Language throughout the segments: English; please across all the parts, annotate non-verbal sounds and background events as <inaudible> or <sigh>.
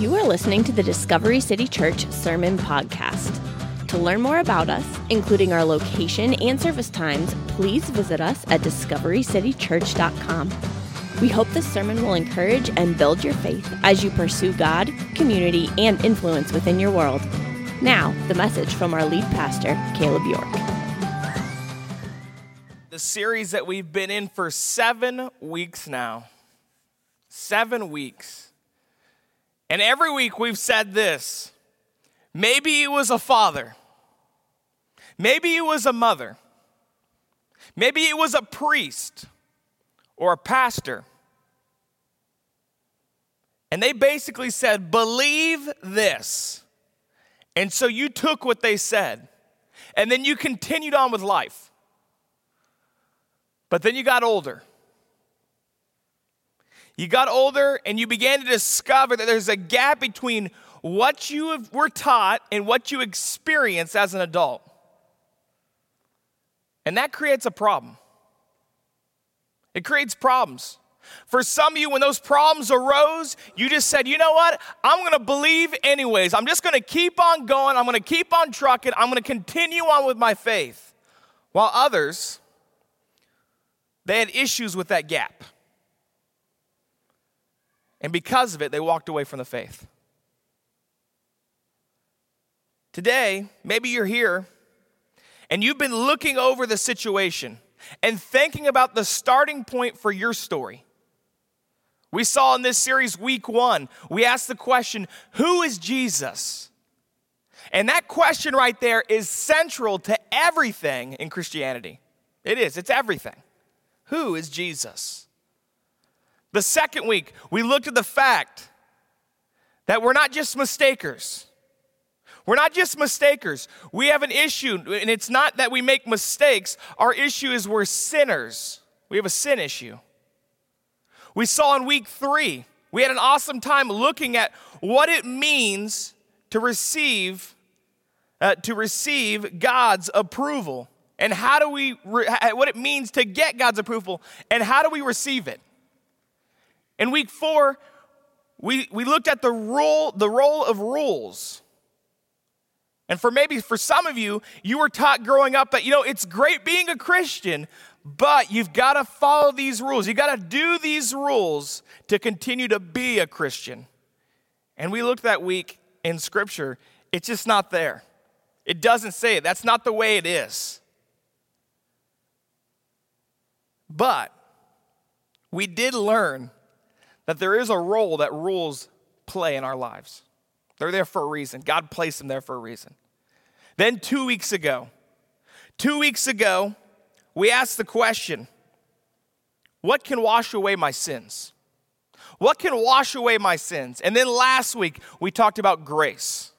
You are listening to the Discovery City Church Sermon Podcast. To learn more about us, including our location and service times, please visit us at discoverycitychurch.com. We hope this sermon will encourage and build your faith as you pursue God, community, and influence within your world. Now, the message from our lead pastor, Caleb York. The series that we've been in for seven weeks now. Seven weeks. And every week we've said this maybe it was a father, maybe it was a mother, maybe it was a priest or a pastor. And they basically said, believe this. And so you took what they said, and then you continued on with life. But then you got older. You got older and you began to discover that there's a gap between what you were taught and what you experience as an adult. And that creates a problem. It creates problems. For some of you, when those problems arose, you just said, you know what? I'm going to believe anyways. I'm just going to keep on going. I'm going to keep on trucking. I'm going to continue on with my faith. While others, they had issues with that gap. And because of it, they walked away from the faith. Today, maybe you're here and you've been looking over the situation and thinking about the starting point for your story. We saw in this series, week one, we asked the question Who is Jesus? And that question right there is central to everything in Christianity. It is, it's everything. Who is Jesus? The second week, we looked at the fact that we're not just mistakers. We're not just mistakers. We have an issue, and it's not that we make mistakes. Our issue is we're sinners. We have a sin issue. We saw in week three, we had an awesome time looking at what it means to receive, uh, to receive God's approval, and how do we, re- what it means to get God's approval, and how do we receive it. In week four, we, we looked at the role, the role of rules. And for maybe for some of you, you were taught growing up that, you know, it's great being a Christian, but you've got to follow these rules. You've got to do these rules to continue to be a Christian. And we looked that week in Scripture, it's just not there. It doesn't say it. That's not the way it is. But we did learn that there is a role that rules play in our lives. They're there for a reason. God placed them there for a reason. Then, two weeks ago, two weeks ago, we asked the question what can wash away my sins? What can wash away my sins? And then last week, we talked about grace.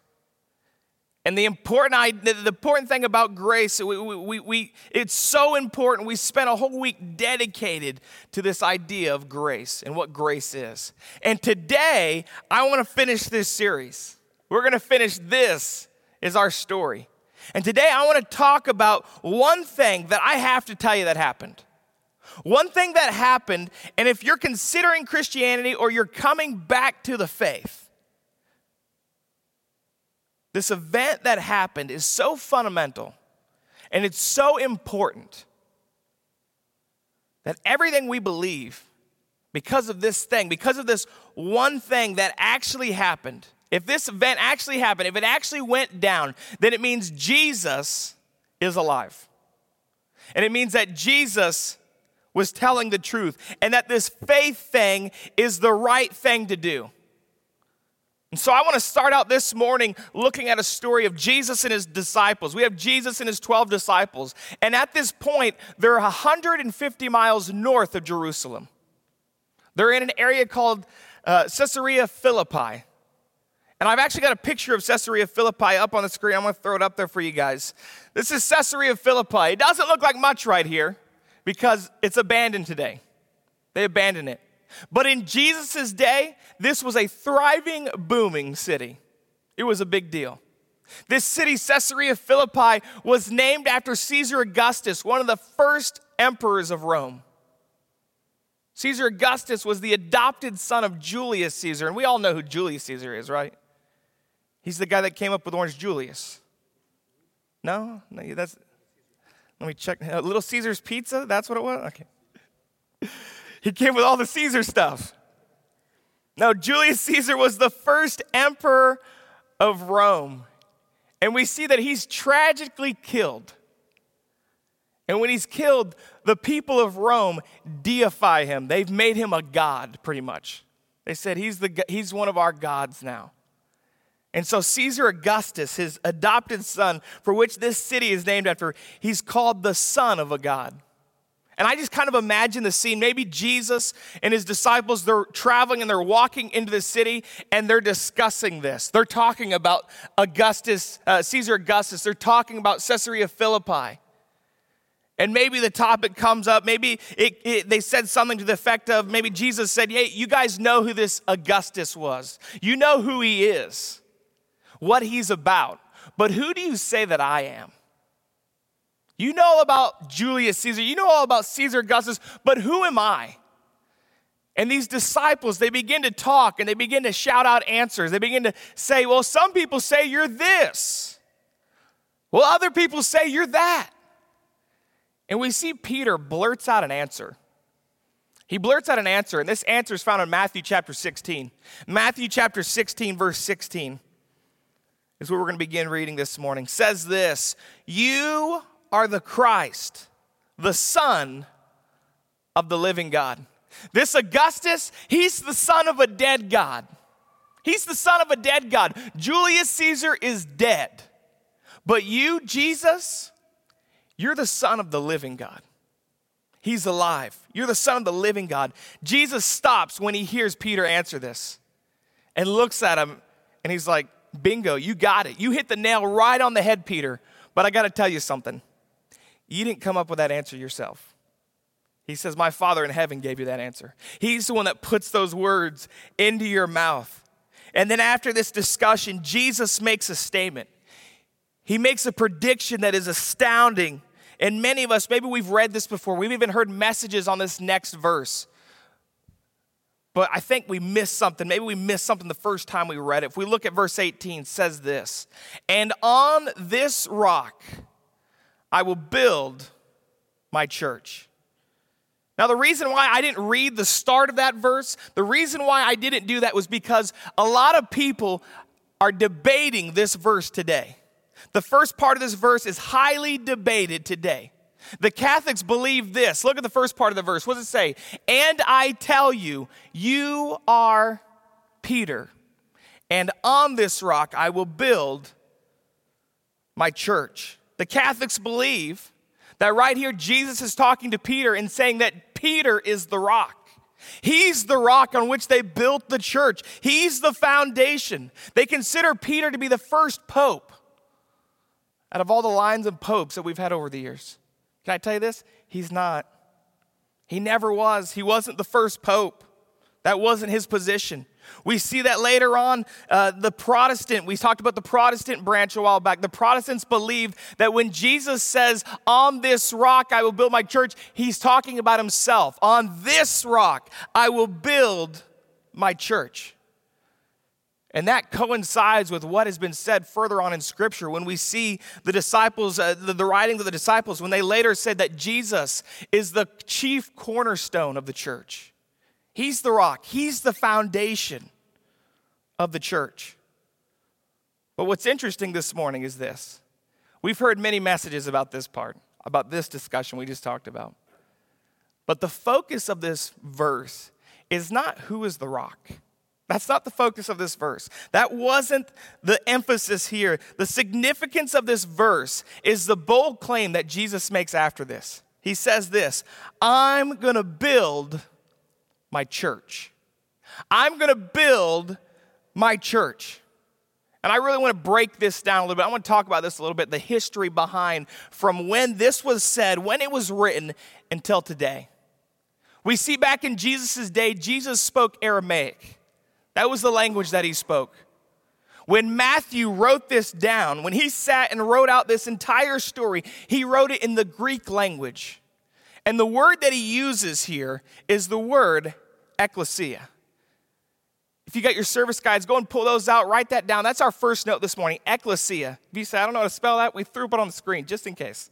And the important, the important thing about grace, we, we, we, it's so important. We spent a whole week dedicated to this idea of grace and what grace is. And today, I want to finish this series. We're going to finish this is our story. And today, I want to talk about one thing that I have to tell you that happened. One thing that happened, and if you're considering Christianity or you're coming back to the faith, this event that happened is so fundamental and it's so important that everything we believe, because of this thing, because of this one thing that actually happened, if this event actually happened, if it actually went down, then it means Jesus is alive. And it means that Jesus was telling the truth and that this faith thing is the right thing to do. And so I want to start out this morning looking at a story of Jesus and his disciples. We have Jesus and his 12 disciples. And at this point, they're 150 miles north of Jerusalem. They're in an area called uh, Caesarea Philippi. And I've actually got a picture of Caesarea Philippi up on the screen. I'm going to throw it up there for you guys. This is Caesarea Philippi. It doesn't look like much right here because it's abandoned today. They abandoned it. But in Jesus' day, this was a thriving, booming city. It was a big deal. This city, Caesarea Philippi, was named after Caesar Augustus, one of the first emperors of Rome. Caesar Augustus was the adopted son of Julius Caesar, and we all know who Julius Caesar is, right? He's the guy that came up with Orange Julius. No? No, that's. Let me check. Little Caesar's Pizza? That's what it was? Okay. He came with all the Caesar stuff. Now, Julius Caesar was the first emperor of Rome. And we see that he's tragically killed. And when he's killed, the people of Rome deify him. They've made him a god, pretty much. They said, he's, the, he's one of our gods now. And so Caesar Augustus, his adopted son, for which this city is named after, he's called the son of a god. And I just kind of imagine the scene. Maybe Jesus and his disciples, they're traveling and they're walking into the city and they're discussing this. They're talking about Augustus, uh, Caesar Augustus. They're talking about Caesarea Philippi. And maybe the topic comes up. Maybe it, it, they said something to the effect of maybe Jesus said, Hey, you guys know who this Augustus was. You know who he is, what he's about. But who do you say that I am? You know about Julius Caesar, you know all about Caesar Augustus, but who am I? And these disciples, they begin to talk and they begin to shout out answers. They begin to say, Well, some people say you're this. Well, other people say you're that. And we see Peter blurts out an answer. He blurts out an answer, and this answer is found in Matthew chapter 16. Matthew chapter 16, verse 16 is what we're going to begin reading this morning. Says this You are the Christ, the Son of the living God. This Augustus, he's the son of a dead God. He's the son of a dead God. Julius Caesar is dead. But you, Jesus, you're the son of the living God. He's alive. You're the son of the living God. Jesus stops when he hears Peter answer this and looks at him and he's like, Bingo, you got it. You hit the nail right on the head, Peter. But I got to tell you something. You didn't come up with that answer yourself. He says, My Father in heaven gave you that answer. He's the one that puts those words into your mouth. And then after this discussion, Jesus makes a statement. He makes a prediction that is astounding. And many of us, maybe we've read this before, we've even heard messages on this next verse. But I think we missed something. Maybe we missed something the first time we read it. If we look at verse 18, says this And on this rock, I will build my church. Now, the reason why I didn't read the start of that verse, the reason why I didn't do that was because a lot of people are debating this verse today. The first part of this verse is highly debated today. The Catholics believe this. Look at the first part of the verse. What does it say? And I tell you, you are Peter, and on this rock I will build my church. The Catholics believe that right here Jesus is talking to Peter and saying that Peter is the rock. He's the rock on which they built the church. He's the foundation. They consider Peter to be the first pope out of all the lines of popes that we've had over the years. Can I tell you this? He's not. He never was. He wasn't the first pope. That wasn't his position. We see that later on. Uh, the Protestant, we talked about the Protestant branch a while back. The Protestants believe that when Jesus says, On this rock I will build my church, he's talking about himself. On this rock I will build my church. And that coincides with what has been said further on in Scripture when we see the disciples, uh, the, the writings of the disciples, when they later said that Jesus is the chief cornerstone of the church. He's the rock, He's the foundation of the church. But what's interesting this morning is this we've heard many messages about this part, about this discussion we just talked about. But the focus of this verse is not who is the rock. That's not the focus of this verse. That wasn't the emphasis here. The significance of this verse is the bold claim that Jesus makes after this. He says this I'm going to build my church. I'm going to build my church. And I really want to break this down a little bit. I want to talk about this a little bit the history behind from when this was said, when it was written, until today. We see back in Jesus' day, Jesus spoke Aramaic. That was the language that he spoke. When Matthew wrote this down, when he sat and wrote out this entire story, he wrote it in the Greek language. And the word that he uses here is the word ekklesia. If you got your service guides, go and pull those out, write that down. That's our first note this morning ekklesia. If you say, I don't know how to spell that, we threw it on the screen just in case.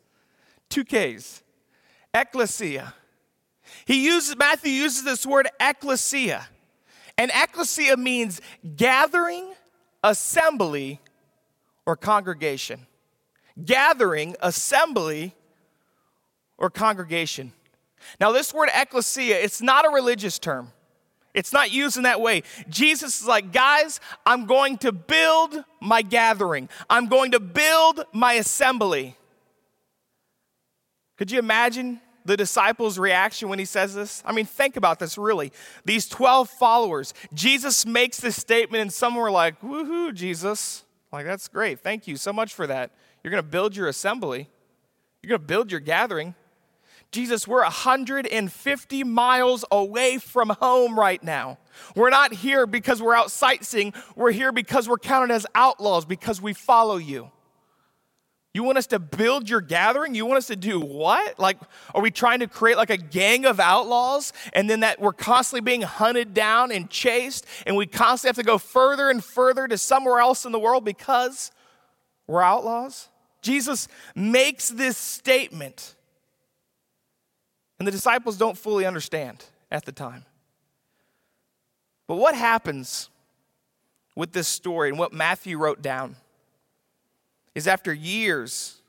Two K's. Ekklesia. He uses, Matthew uses this word ekklesia. And ekklesia means gathering, assembly, or congregation. Gathering, assembly, or congregation. Now, this word ekklesia, it's not a religious term. It's not used in that way. Jesus is like, guys, I'm going to build my gathering. I'm going to build my assembly. Could you imagine the disciples' reaction when he says this? I mean, think about this really. These 12 followers, Jesus makes this statement, and some were like, woohoo, Jesus. Like, that's great. Thank you so much for that. You're going to build your assembly, you're going to build your gathering. Jesus, we're 150 miles away from home right now. We're not here because we're out sightseeing. We're here because we're counted as outlaws because we follow you. You want us to build your gathering? You want us to do what? Like, are we trying to create like a gang of outlaws and then that we're constantly being hunted down and chased and we constantly have to go further and further to somewhere else in the world because we're outlaws? Jesus makes this statement and the disciples don't fully understand at the time. But what happens with this story and what Matthew wrote down is after years,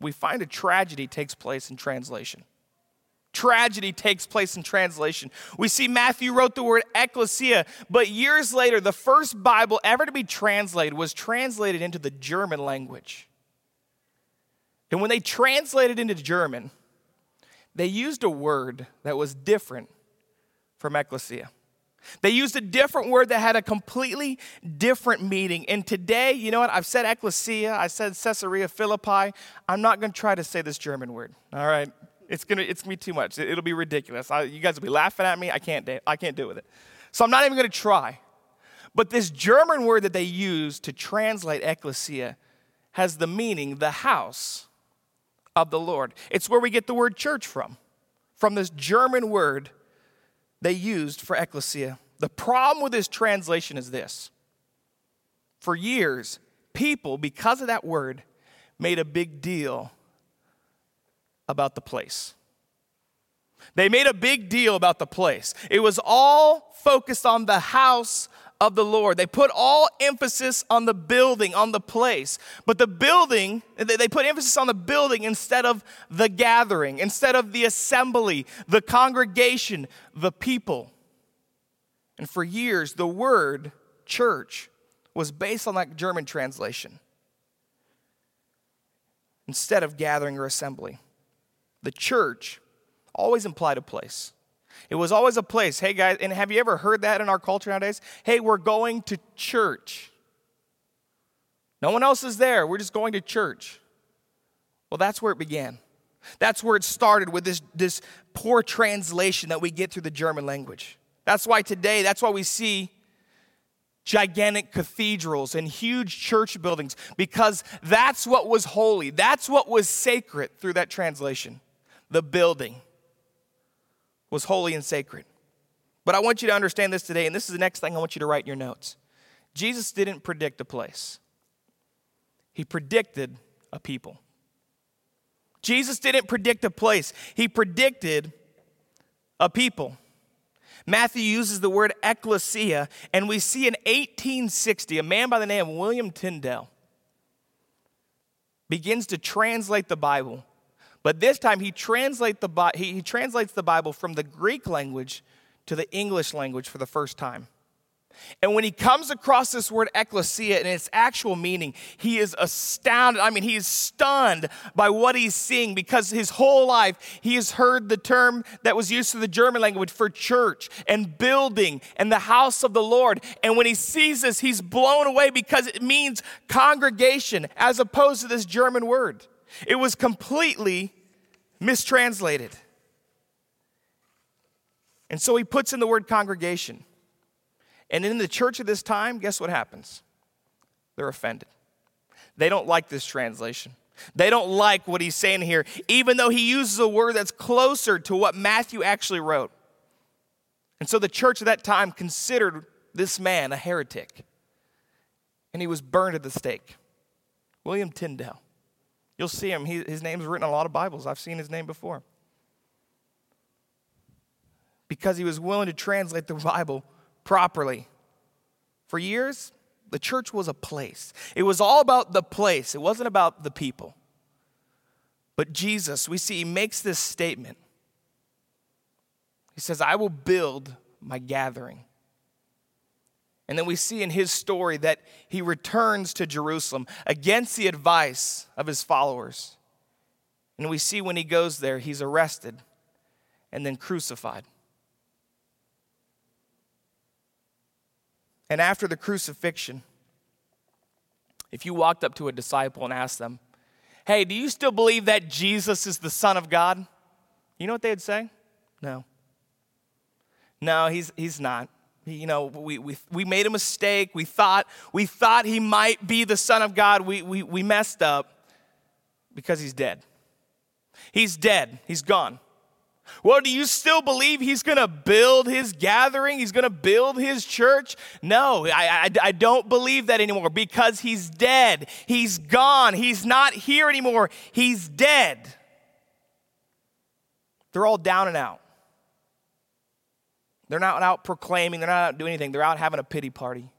we find a tragedy takes place in translation. Tragedy takes place in translation. We see Matthew wrote the word ekklesia, but years later, the first Bible ever to be translated was translated into the German language. And when they translated into German, they used a word that was different from ekklesia. They used a different word that had a completely different meaning. And today, you know what? I've said ekklesia, I said Caesarea Philippi. I'm not going to try to say this German word. All right? It's going to it's gonna be too much. It, will be ridiculous. I, you guys will be laughing at me. I can't, I can't do with it. So I'm not even going to try. But this German word that they use to translate ekklesia has the meaning the house of the Lord. It's where we get the word church from, from this German word they used for ekklesia. The problem with this translation is this for years, people, because of that word, made a big deal about the place. They made a big deal about the place. It was all focused on the house of the Lord. They put all emphasis on the building, on the place. But the building, they put emphasis on the building instead of the gathering, instead of the assembly, the congregation, the people. And for years, the word church was based on that German translation instead of gathering or assembly. The church always implied a place. It was always a place. Hey, guys, and have you ever heard that in our culture nowadays? Hey, we're going to church. No one else is there. We're just going to church. Well, that's where it began. That's where it started with this, this poor translation that we get through the German language. That's why today, that's why we see gigantic cathedrals and huge church buildings, because that's what was holy. That's what was sacred through that translation the building was holy and sacred. But I want you to understand this today, and this is the next thing I want you to write in your notes. Jesus didn't predict a place, he predicted a people. Jesus didn't predict a place, he predicted a people. Matthew uses the word ekklesia, and we see in 1860 a man by the name of William Tyndale begins to translate the Bible but this time he, translate the, he, he translates the Bible from the Greek language to the English language for the first time. And when he comes across this word ekklesia and its actual meaning, he is astounded. I mean, he is stunned by what he's seeing because his whole life he has heard the term that was used in the German language for church and building and the house of the Lord. And when he sees this, he's blown away because it means congregation as opposed to this German word. It was completely mistranslated. And so he puts in the word congregation. And in the church of this time, guess what happens? They're offended. They don't like this translation. They don't like what he's saying here, even though he uses a word that's closer to what Matthew actually wrote. And so the church at that time considered this man a heretic. And he was burned at the stake. William Tyndale. You'll see him. He, his name's written on a lot of Bibles. I've seen his name before. Because he was willing to translate the Bible properly. For years, the church was a place. It was all about the place, it wasn't about the people. But Jesus, we see, he makes this statement. He says, I will build my gathering. And then we see in his story that he returns to Jerusalem against the advice of his followers. And we see when he goes there, he's arrested and then crucified. And after the crucifixion, if you walked up to a disciple and asked them, Hey, do you still believe that Jesus is the Son of God? You know what they'd say? No. No, he's, he's not. You know, we, we, we made a mistake. We thought, we thought he might be the Son of God. We, we, we messed up because he's dead. He's dead. He's gone. Well, do you still believe he's going to build his gathering? He's going to build his church? No, I, I, I, don't believe that anymore because he's dead. He's gone. He's not here anymore. He's dead. They're all down and out. They're not out proclaiming, they're not out doing anything. They're out having a pity party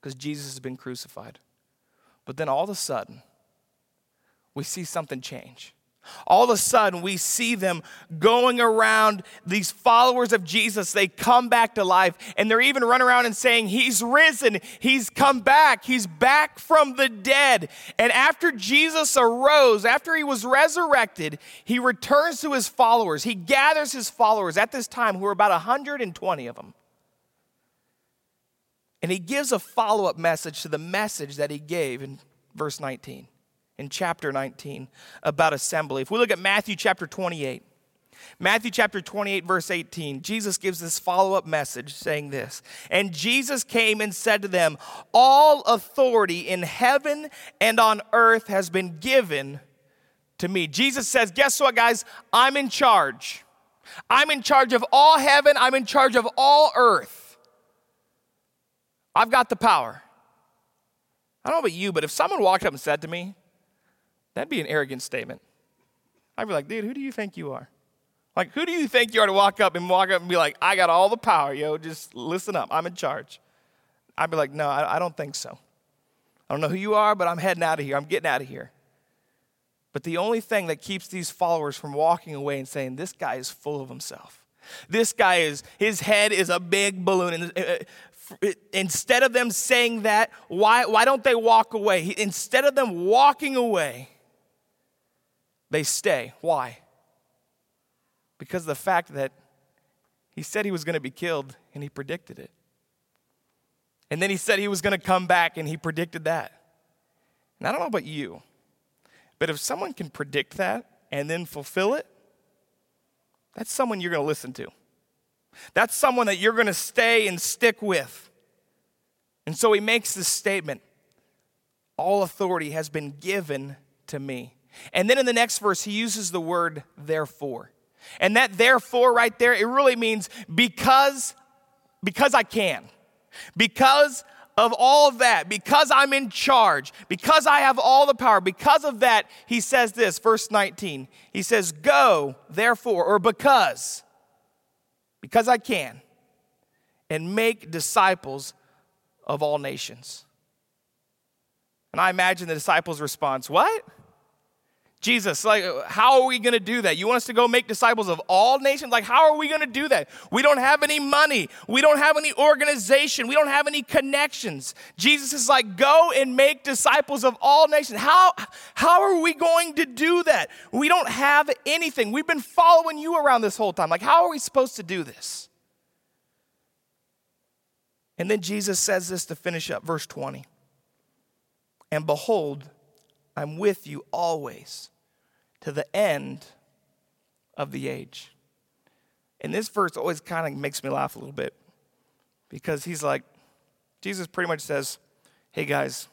because Jesus has been crucified. But then all of a sudden, we see something change. All of a sudden, we see them going around, these followers of Jesus. They come back to life, and they're even running around and saying, He's risen, He's come back, He's back from the dead. And after Jesus arose, after He was resurrected, He returns to His followers. He gathers His followers at this time, who are about 120 of them. And He gives a follow up message to the message that He gave in verse 19 in chapter 19 about assembly. If we look at Matthew chapter 28, Matthew chapter 28, verse 18, Jesus gives this follow up message saying this And Jesus came and said to them, All authority in heaven and on earth has been given to me. Jesus says, Guess what, guys? I'm in charge. I'm in charge of all heaven, I'm in charge of all earth. I've got the power. I don't know about you, but if someone walked up and said to me, That'd be an arrogant statement. I'd be like, dude, who do you think you are? Like, who do you think you are to walk up and walk up and be like, I got all the power, yo, just listen up, I'm in charge? I'd be like, no, I, I don't think so. I don't know who you are, but I'm heading out of here. I'm getting out of here. But the only thing that keeps these followers from walking away and saying, this guy is full of himself. This guy is, his head is a big balloon. And uh, uh, instead of them saying that, why, why don't they walk away? Instead of them walking away, they stay. Why? Because the fact that he said he was going to be killed and he predicted it. And then he said he was going to come back and he predicted that. And I don't know about you, but if someone can predict that and then fulfill it, that's someone you're going to listen to. That's someone that you're going to stay and stick with. And so he makes this statement All authority has been given to me. And then in the next verse, he uses the word therefore. And that therefore right there, it really means because, because I can. Because of all that, because I'm in charge, because I have all the power, because of that, he says this, verse 19. He says, Go, therefore, or because, because I can, and make disciples of all nations. And I imagine the disciples' response, What? Jesus, like, how are we going to do that? You want us to go make disciples of all nations? Like, how are we going to do that? We don't have any money. We don't have any organization. We don't have any connections. Jesus is like, go and make disciples of all nations. How, how are we going to do that? We don't have anything. We've been following you around this whole time. Like, how are we supposed to do this? And then Jesus says this to finish up, verse 20. And behold, I'm with you always to the end of the age. And this verse always kind of makes me laugh a little bit because he's like, Jesus pretty much says, Hey guys,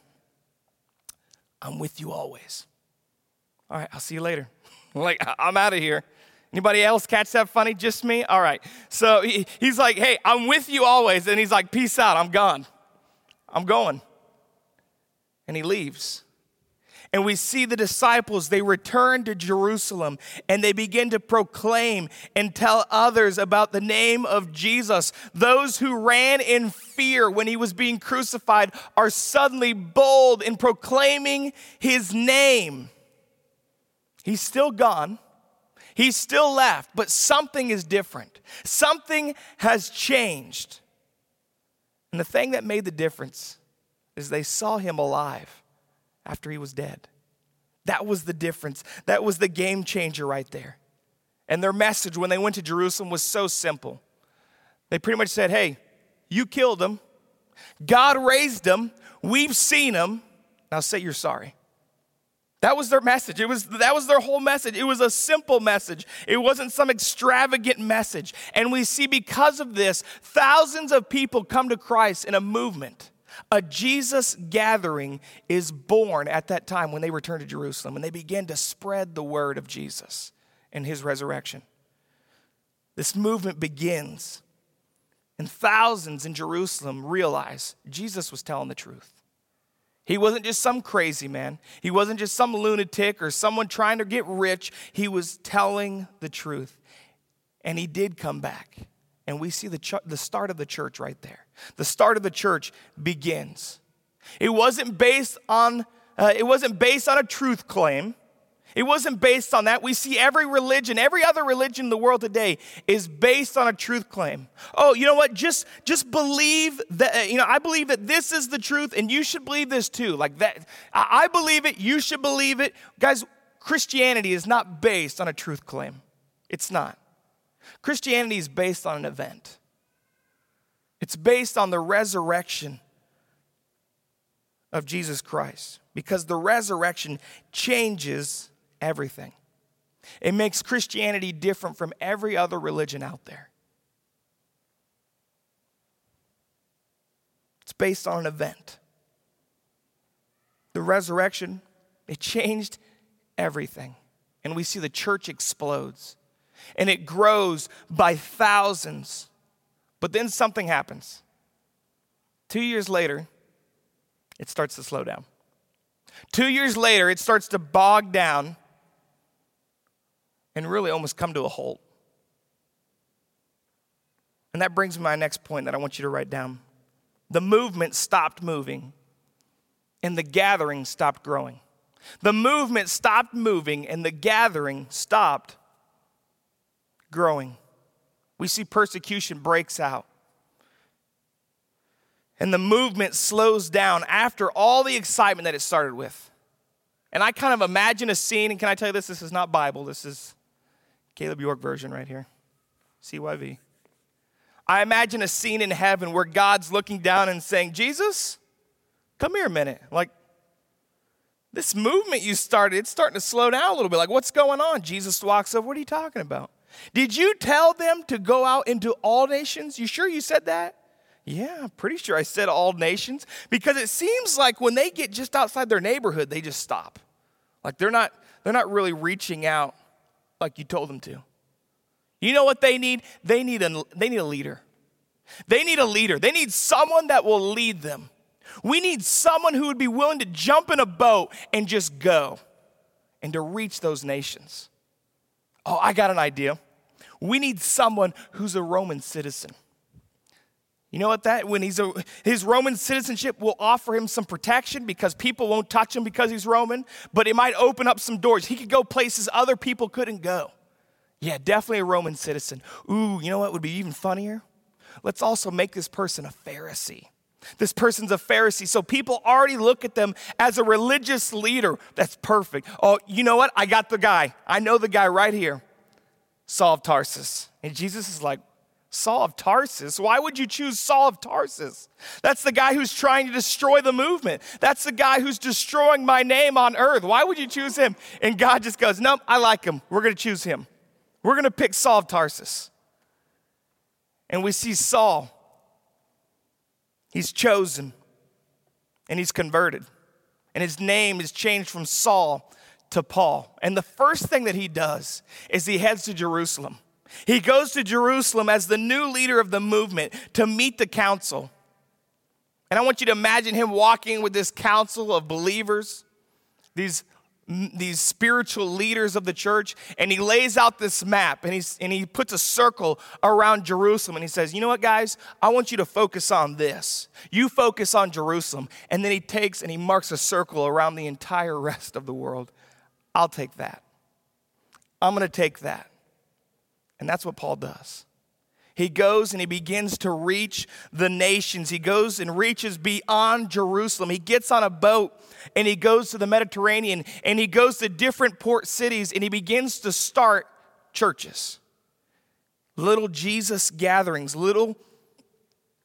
I'm with you always. All right, I'll see you later. <laughs> like, I'm out of here. Anybody else catch that funny? Just me? All right. So he, he's like, hey, I'm with you always. And he's like, peace out. I'm gone. I'm going. And he leaves. And we see the disciples, they return to Jerusalem and they begin to proclaim and tell others about the name of Jesus. Those who ran in fear when he was being crucified are suddenly bold in proclaiming his name. He's still gone. He's still left, but something is different. Something has changed. And the thing that made the difference is they saw him alive after he was dead. That was the difference. That was the game changer right there. And their message when they went to Jerusalem was so simple. They pretty much said, Hey, you killed him. God raised him. We've seen him. Now say you're sorry. That was their message. It was, that was their whole message. It was a simple message. It wasn't some extravagant message. And we see because of this, thousands of people come to Christ in a movement. A Jesus gathering is born at that time when they return to Jerusalem and they begin to spread the word of Jesus and his resurrection. This movement begins, and thousands in Jerusalem realize Jesus was telling the truth. He wasn't just some crazy man. He wasn't just some lunatic or someone trying to get rich. He was telling the truth. And he did come back. And we see the, ch- the start of the church right there. The start of the church begins. It wasn't based on, uh, it wasn't based on a truth claim. It wasn't based on that. We see every religion, every other religion in the world today is based on a truth claim. Oh, you know what? Just just believe that uh, you know, I believe that this is the truth and you should believe this too. Like that I believe it, you should believe it. Guys, Christianity is not based on a truth claim. It's not. Christianity is based on an event. It's based on the resurrection of Jesus Christ because the resurrection changes everything. It makes Christianity different from every other religion out there. It's based on an event. The resurrection, it changed everything. And we see the church explodes and it grows by thousands. But then something happens. Two years later, it starts to slow down. Two years later, it starts to bog down and really almost come to a halt. And that brings me my next point that I want you to write down. The movement stopped moving, and the gathering stopped growing. The movement stopped moving, and the gathering stopped growing. We see persecution breaks out. And the movement slows down after all the excitement that it started with. And I kind of imagine a scene, and can I tell you this? This is not Bible, this is Caleb York version right here. CYV. I imagine a scene in heaven where God's looking down and saying, Jesus, come here a minute. Like, this movement you started, it's starting to slow down a little bit. Like, what's going on? Jesus walks up. What are you talking about? Did you tell them to go out into all nations? You sure you said that? Yeah, I'm pretty sure I said all nations because it seems like when they get just outside their neighborhood, they just stop. Like they're not they're not really reaching out like you told them to. You know what they need? They need a, they need a leader. They need a leader. They need someone that will lead them. We need someone who would be willing to jump in a boat and just go and to reach those nations. Oh, I got an idea. We need someone who's a Roman citizen. You know what that when he's a his Roman citizenship will offer him some protection because people won't touch him because he's Roman, but it might open up some doors. He could go places other people couldn't go. Yeah, definitely a Roman citizen. Ooh, you know what would be even funnier? Let's also make this person a Pharisee. This person's a Pharisee. So people already look at them as a religious leader. That's perfect. Oh, you know what? I got the guy. I know the guy right here. Saul of Tarsus. And Jesus is like, Saul of Tarsus. Why would you choose Saul of Tarsus? That's the guy who's trying to destroy the movement. That's the guy who's destroying my name on earth. Why would you choose him? And God just goes, Nope, I like him. We're going to choose him. We're going to pick Saul of Tarsus. And we see Saul. He's chosen and he's converted. And his name is changed from Saul to Paul. And the first thing that he does is he heads to Jerusalem. He goes to Jerusalem as the new leader of the movement to meet the council. And I want you to imagine him walking with this council of believers, these, these spiritual leaders of the church, and he lays out this map and, he's, and he puts a circle around Jerusalem and he says, You know what, guys? I want you to focus on this. You focus on Jerusalem. And then he takes and he marks a circle around the entire rest of the world. I'll take that. I'm going to take that. And that's what Paul does. He goes and he begins to reach the nations. He goes and reaches beyond Jerusalem. He gets on a boat and he goes to the Mediterranean and he goes to different port cities and he begins to start churches. Little Jesus gatherings, little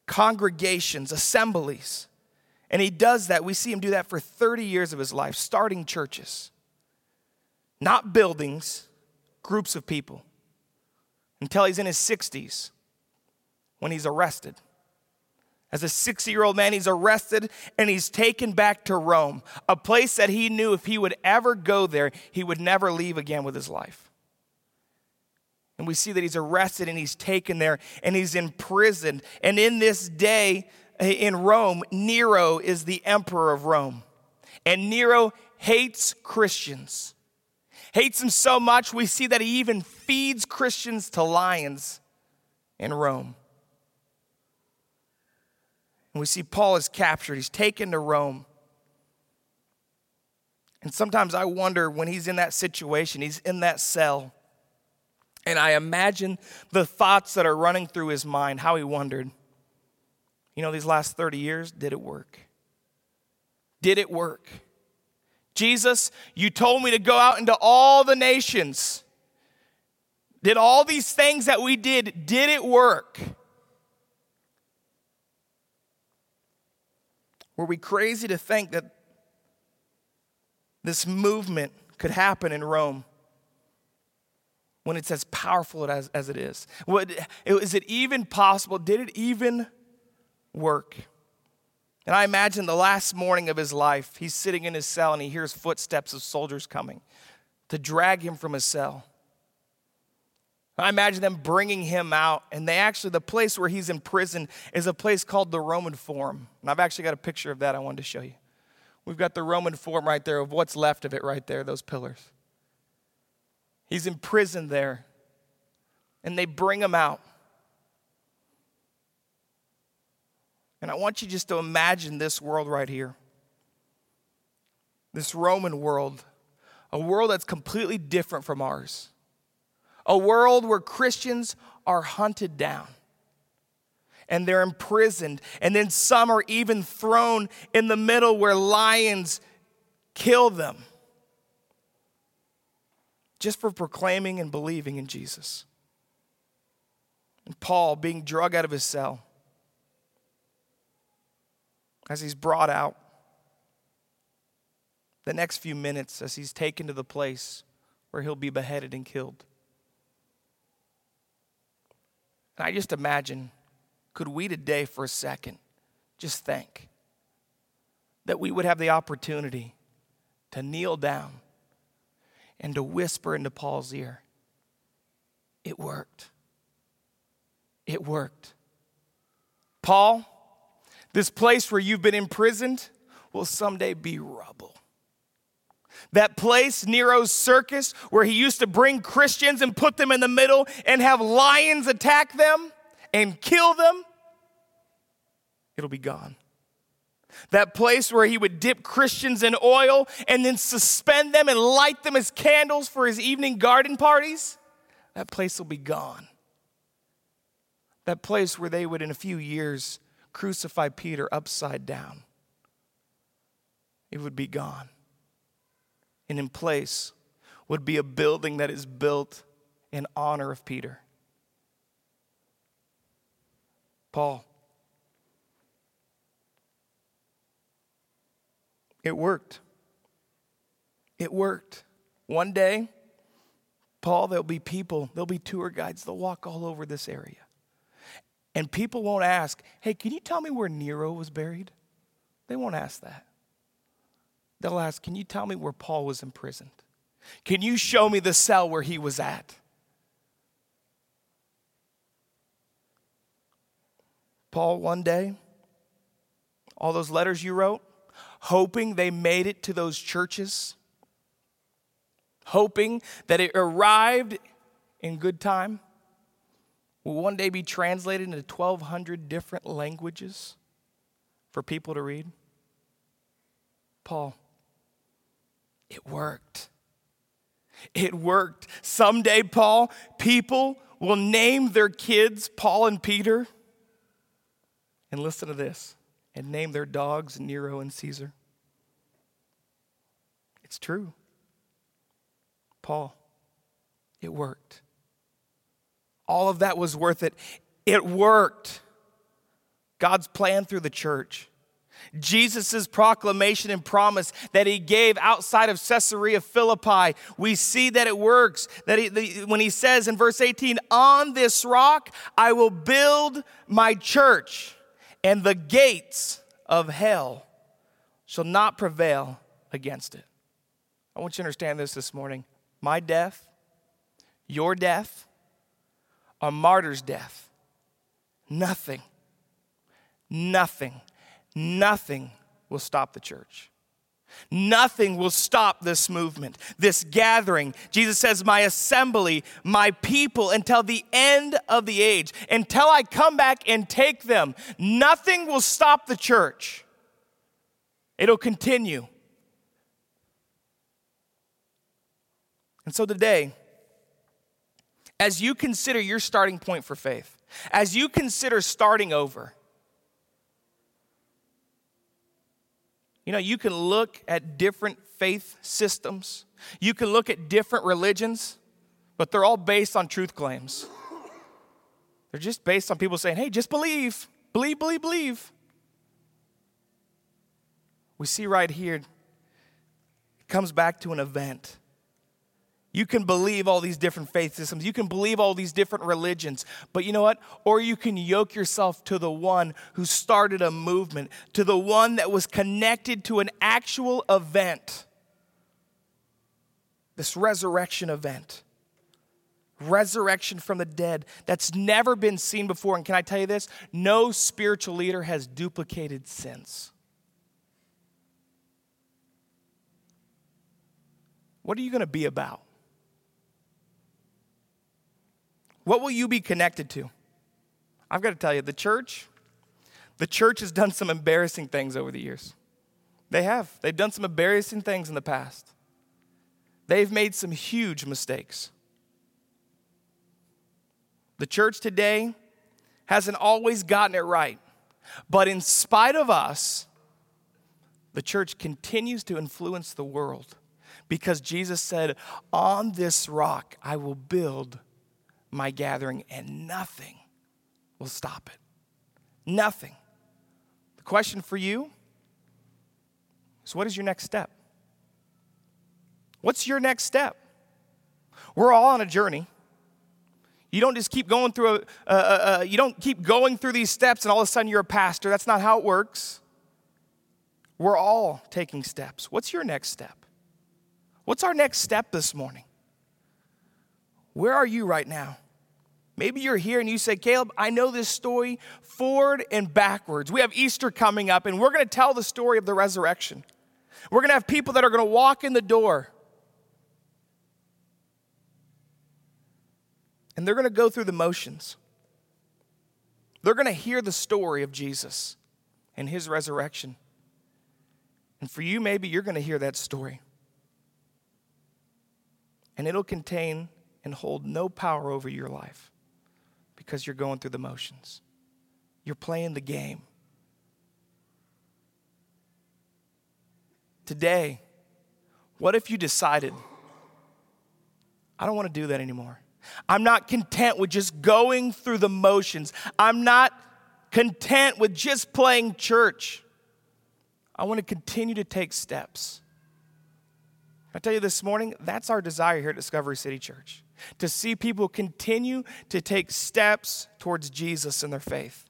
congregations, assemblies. And he does that. We see him do that for 30 years of his life, starting churches. Not buildings, groups of people. Until he's in his 60s when he's arrested. As a 60 year old man, he's arrested and he's taken back to Rome, a place that he knew if he would ever go there, he would never leave again with his life. And we see that he's arrested and he's taken there and he's imprisoned. And in this day eh, in Rome, Nero is the emperor of Rome. And Nero hates Christians. Hates them so much, we see that he even feeds Christians to lions in Rome. And we see Paul is captured, he's taken to Rome. And sometimes I wonder when he's in that situation, he's in that cell. And I imagine the thoughts that are running through his mind, how he wondered, you know, these last 30 years, did it work? Did it work? Jesus, you told me to go out into all the nations. Did all these things that we did, did it work? Were we crazy to think that this movement could happen in Rome when it's as powerful as, as it is? Is it even possible? Did it even work? And I imagine the last morning of his life, he's sitting in his cell and he hears footsteps of soldiers coming to drag him from his cell. I imagine them bringing him out, and they actually, the place where he's in prison is a place called the Roman Forum. And I've actually got a picture of that I wanted to show you. We've got the Roman Forum right there, of what's left of it right there, those pillars. He's in prison there, and they bring him out. And I want you just to imagine this world right here this Roman world, a world that's completely different from ours a world where Christians are hunted down and they're imprisoned. And then some are even thrown in the middle where lions kill them just for proclaiming and believing in Jesus. And Paul being drug out of his cell as he's brought out. The next few minutes, as he's taken to the place where he'll be beheaded and killed. And I just imagine, could we today for a second just think that we would have the opportunity to kneel down and to whisper into Paul's ear, it worked. It worked. Paul, this place where you've been imprisoned will someday be rubble. That place, Nero's circus, where he used to bring Christians and put them in the middle and have lions attack them and kill them, it'll be gone. That place where he would dip Christians in oil and then suspend them and light them as candles for his evening garden parties, that place will be gone. That place where they would, in a few years, crucify Peter upside down, it would be gone and in place would be a building that is built in honor of Peter. Paul. It worked. It worked. One day, Paul, there'll be people, there'll be tour guides, they'll walk all over this area. And people won't ask, hey, can you tell me where Nero was buried? They won't ask that. They'll ask, Can you tell me where Paul was imprisoned? Can you show me the cell where he was at? Paul, one day, all those letters you wrote, hoping they made it to those churches, hoping that it arrived in good time, will one day be translated into 1,200 different languages for people to read. Paul, it worked. It worked. Someday, Paul, people will name their kids Paul and Peter. And listen to this and name their dogs Nero and Caesar. It's true. Paul, it worked. All of that was worth it. It worked. God's plan through the church. Jesus' proclamation and promise that he gave outside of Caesarea Philippi, we see that it works. That he, the, when he says in verse 18, On this rock I will build my church, and the gates of hell shall not prevail against it. I want you to understand this this morning. My death, your death, a martyr's death, nothing, nothing nothing will stop the church. Nothing will stop this movement, this gathering. Jesus says, My assembly, my people, until the end of the age, until I come back and take them. Nothing will stop the church. It'll continue. And so today, as you consider your starting point for faith, as you consider starting over, You know, you can look at different faith systems, you can look at different religions, but they're all based on truth claims. They're just based on people saying, hey, just believe, believe, believe, believe. We see right here, it comes back to an event. You can believe all these different faith systems. You can believe all these different religions. But you know what? Or you can yoke yourself to the one who started a movement, to the one that was connected to an actual event. This resurrection event. Resurrection from the dead that's never been seen before. And can I tell you this? No spiritual leader has duplicated since. What are you going to be about? What will you be connected to? I've got to tell you, the church, the church has done some embarrassing things over the years. They have. They've done some embarrassing things in the past. They've made some huge mistakes. The church today hasn't always gotten it right. But in spite of us, the church continues to influence the world because Jesus said, On this rock I will build my gathering, and nothing will stop it. Nothing. The question for you is what is your next step? What's your next step? We're all on a journey. You don't just keep going through, a, you don't keep going through these steps and all of a sudden you're a pastor. That's not how it works. We're all taking steps. What's your next step? What's our next step this morning? Where are you right now? Maybe you're here and you say, Caleb, I know this story forward and backwards. We have Easter coming up, and we're going to tell the story of the resurrection. We're going to have people that are going to walk in the door. And they're going to go through the motions. They're going to hear the story of Jesus and his resurrection. And for you, maybe you're going to hear that story. And it'll contain and hold no power over your life because you're going through the motions. You're playing the game. Today, what if you decided, I don't want to do that anymore? I'm not content with just going through the motions. I'm not content with just playing church. I want to continue to take steps. I tell you this morning, that's our desire here at Discovery City Church to see people continue to take steps towards Jesus in their faith.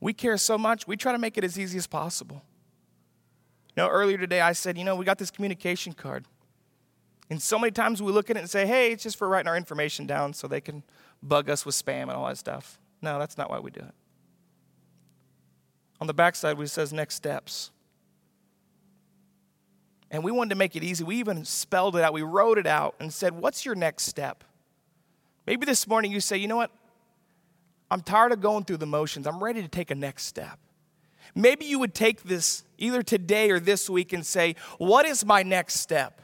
We care so much, we try to make it as easy as possible. You know, earlier today I said, you know, we got this communication card. And so many times we look at it and say, hey, it's just for writing our information down so they can bug us with spam and all that stuff. No, that's not why we do it. On the backside, it says next steps. And we wanted to make it easy. We even spelled it out. We wrote it out and said, What's your next step? Maybe this morning you say, You know what? I'm tired of going through the motions. I'm ready to take a next step. Maybe you would take this either today or this week and say, What is my next step?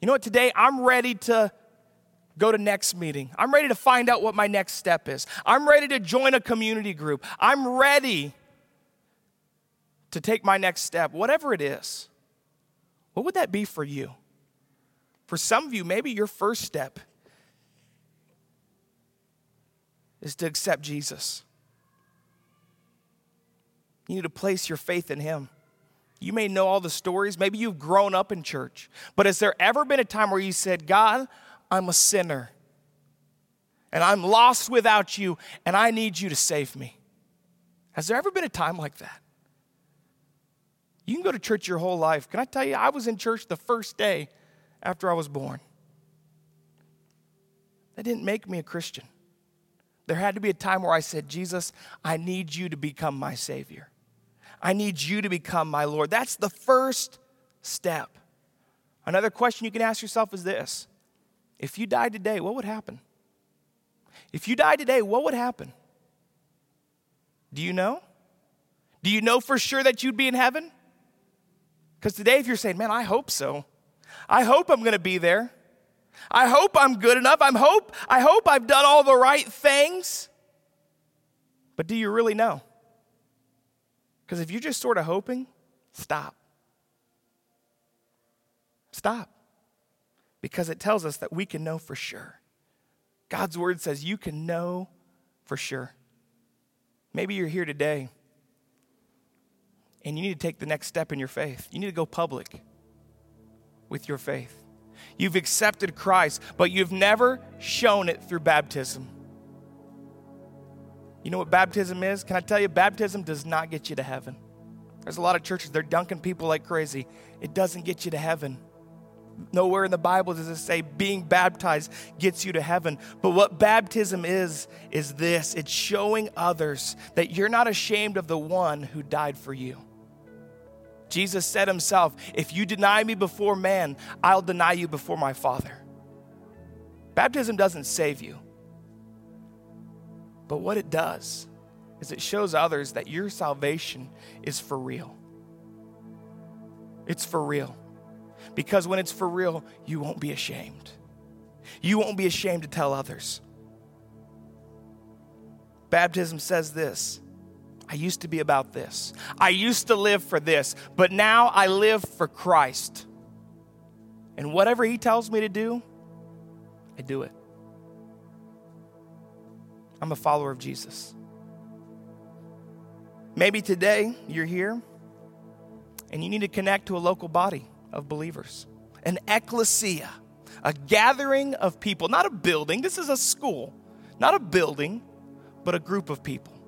You know what? Today I'm ready to go to next meeting. I'm ready to find out what my next step is. I'm ready to join a community group. I'm ready to take my next step, whatever it is. What would that be for you? For some of you, maybe your first step is to accept Jesus. You need to place your faith in Him. You may know all the stories. Maybe you've grown up in church. But has there ever been a time where you said, God, I'm a sinner and I'm lost without you and I need you to save me? Has there ever been a time like that? You can go to church your whole life. Can I tell you, I was in church the first day after I was born. That didn't make me a Christian. There had to be a time where I said, Jesus, I need you to become my Savior. I need you to become my Lord. That's the first step. Another question you can ask yourself is this If you died today, what would happen? If you died today, what would happen? Do you know? Do you know for sure that you'd be in heaven? Because today, if you're saying, man, I hope so, I hope I'm going to be there. I hope I'm good enough. I'm hope, I hope I've done all the right things. But do you really know? Because if you're just sort of hoping, stop. Stop. Because it tells us that we can know for sure. God's word says you can know for sure. Maybe you're here today and you need to take the next step in your faith. You need to go public with your faith. You've accepted Christ, but you've never shown it through baptism. You know what baptism is? Can I tell you, baptism does not get you to heaven. There's a lot of churches, they're dunking people like crazy. It doesn't get you to heaven. Nowhere in the Bible does it say being baptized gets you to heaven. But what baptism is, is this it's showing others that you're not ashamed of the one who died for you. Jesus said himself, If you deny me before man, I'll deny you before my Father. Baptism doesn't save you. But what it does is it shows others that your salvation is for real. It's for real. Because when it's for real, you won't be ashamed. You won't be ashamed to tell others. Baptism says this I used to be about this. I used to live for this, but now I live for Christ. And whatever He tells me to do, I do it. I'm a follower of Jesus. Maybe today you're here and you need to connect to a local body of believers, an ekklesia, a gathering of people, not a building. This is a school, not a building, but a group of people.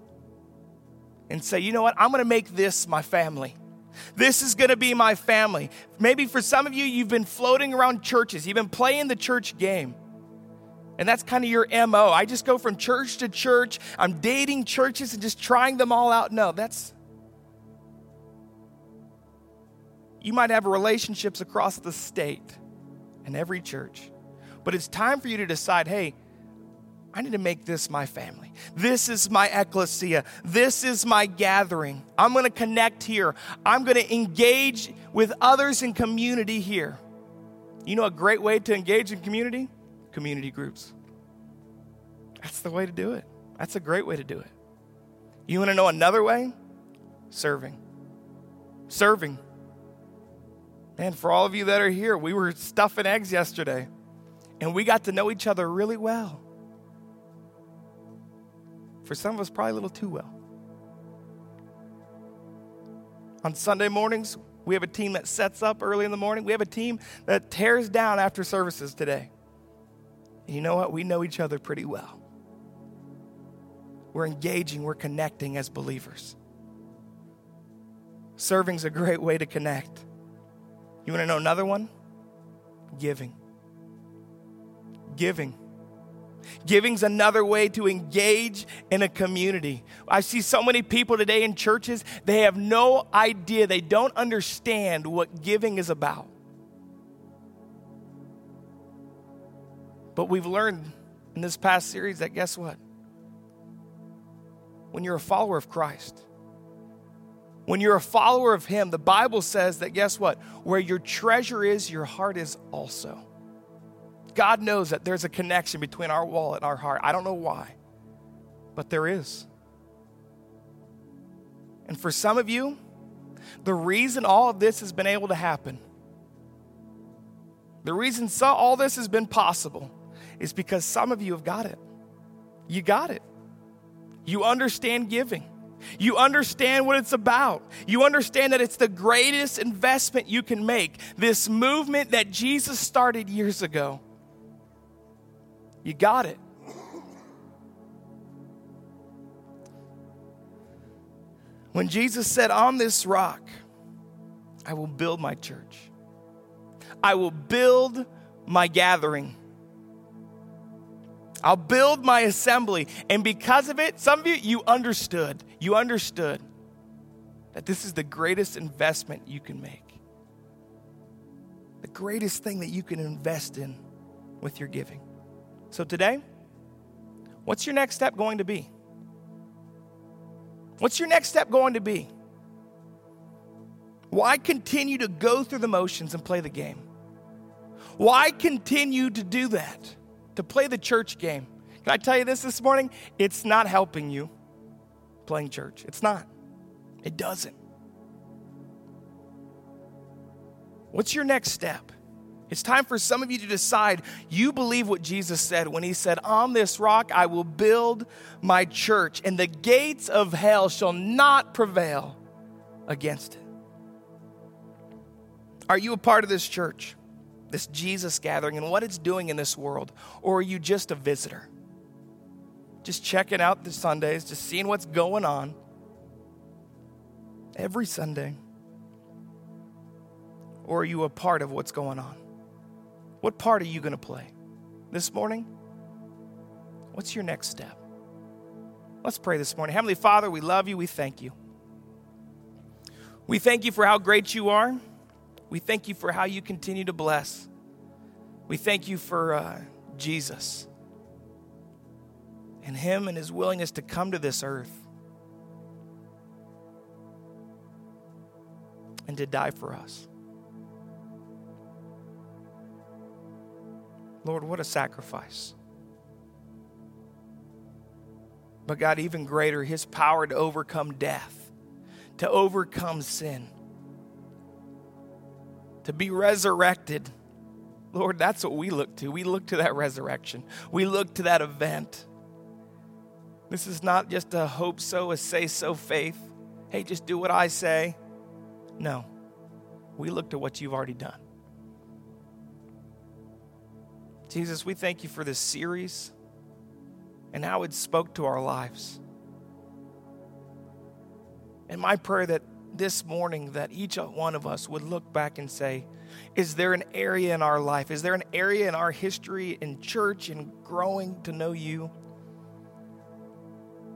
And say, you know what? I'm to make this my family. This is going to be my family. Maybe for some of you, you've been floating around churches, you've been playing the church game. And that's kind of your MO. I just go from church to church. I'm dating churches and just trying them all out. No, that's. You might have relationships across the state and every church. But it's time for you to decide hey, I need to make this my family. This is my ekklesia. This is my gathering. I'm going to connect here. I'm going to engage with others in community here. You know a great way to engage in community? community groups. That's the way to do it. That's a great way to do it. You want to know another way? Serving. Serving. And for all of you that are here, we were stuffing eggs yesterday and we got to know each other really well. For some of us, probably a little too well. On Sunday mornings, we have a team that sets up early in the morning. We have a team that tears down after services today. And you know what? We know each other pretty well. We're engaging, we're connecting as believers. Serving's a great way to connect. You want to know another one? giving. Giving. Giving's another way to engage in a community. I see so many people today in churches, they have no idea, they don't understand what giving is about. But we've learned in this past series that guess what? When you're a follower of Christ, when you're a follower of Him, the Bible says that guess what? Where your treasure is, your heart is also. God knows that there's a connection between our wallet and our heart. I don't know why, but there is. And for some of you, the reason all of this has been able to happen, the reason all this has been possible, is because some of you have got it. You got it. You understand giving. You understand what it's about. You understand that it's the greatest investment you can make. This movement that Jesus started years ago. You got it. When Jesus said, On this rock, I will build my church, I will build my gathering. I'll build my assembly. And because of it, some of you, you understood. You understood that this is the greatest investment you can make. The greatest thing that you can invest in with your giving. So today, what's your next step going to be? What's your next step going to be? Why continue to go through the motions and play the game? Why continue to do that? to play the church game. Can I tell you this this morning? It's not helping you playing church. It's not. It doesn't. What's your next step? It's time for some of you to decide you believe what Jesus said when he said, On this rock I will build my church, and the gates of hell shall not prevail against it. Are you a part of this church? this Jesus gathering and what it's doing in this world? Or are you just a visitor? Just checking out the Sundays, just seeing what's going on every Sunday? Or are you a part of what's going on? What part are you going to play this morning? What's your next step? Let's pray this morning. Heavenly Father, we love you. We thank you. We thank you for how great you are. We thank you for how you continue to bless. We thank you for uh, Jesus and Him and His willingness to come to this earth and to die for us. Lord, what a sacrifice. But God, even greater, His power to overcome death, to overcome sin to be resurrected. Lord, that's what we look to. We look to that resurrection, we look to that event. This is not just a hope so, a say so faith. Hey, just do what I say. No, we look to what you've already done. Jesus, we thank you for this series and how it spoke to our lives. And my prayer that this morning that each one of us would look back and say, Is there an area in our life? Is there an area in our history, in church, in growing to know you?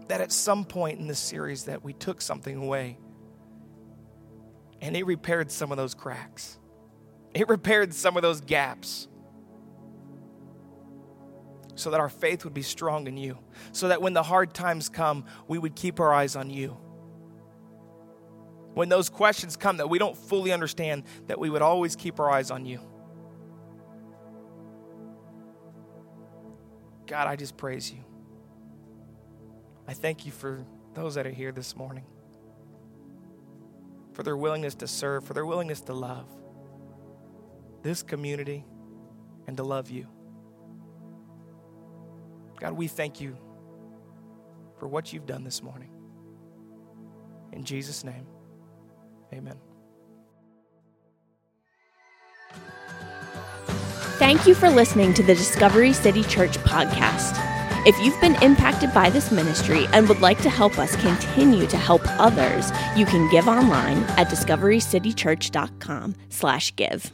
That at some point in this series that we took something away and it repaired some of those cracks. It repaired some of those gaps so that our faith would be strong in you, so that when the hard times come, we would keep our eyes on you when those questions come that we don't fully understand, that we would always keep our eyes on you. God, I just praise you. I thank you for those that are here this morning, for their willingness to serve, for their willingness to love this community and to love you. God, we thank you for what you've done this morning. In Jesus' name. Amen. Thank you for listening to the Discovery City Church podcast. If you've been impacted by this ministry and would like to help us continue to help others, you can give online at discoverycitychurch.com/give.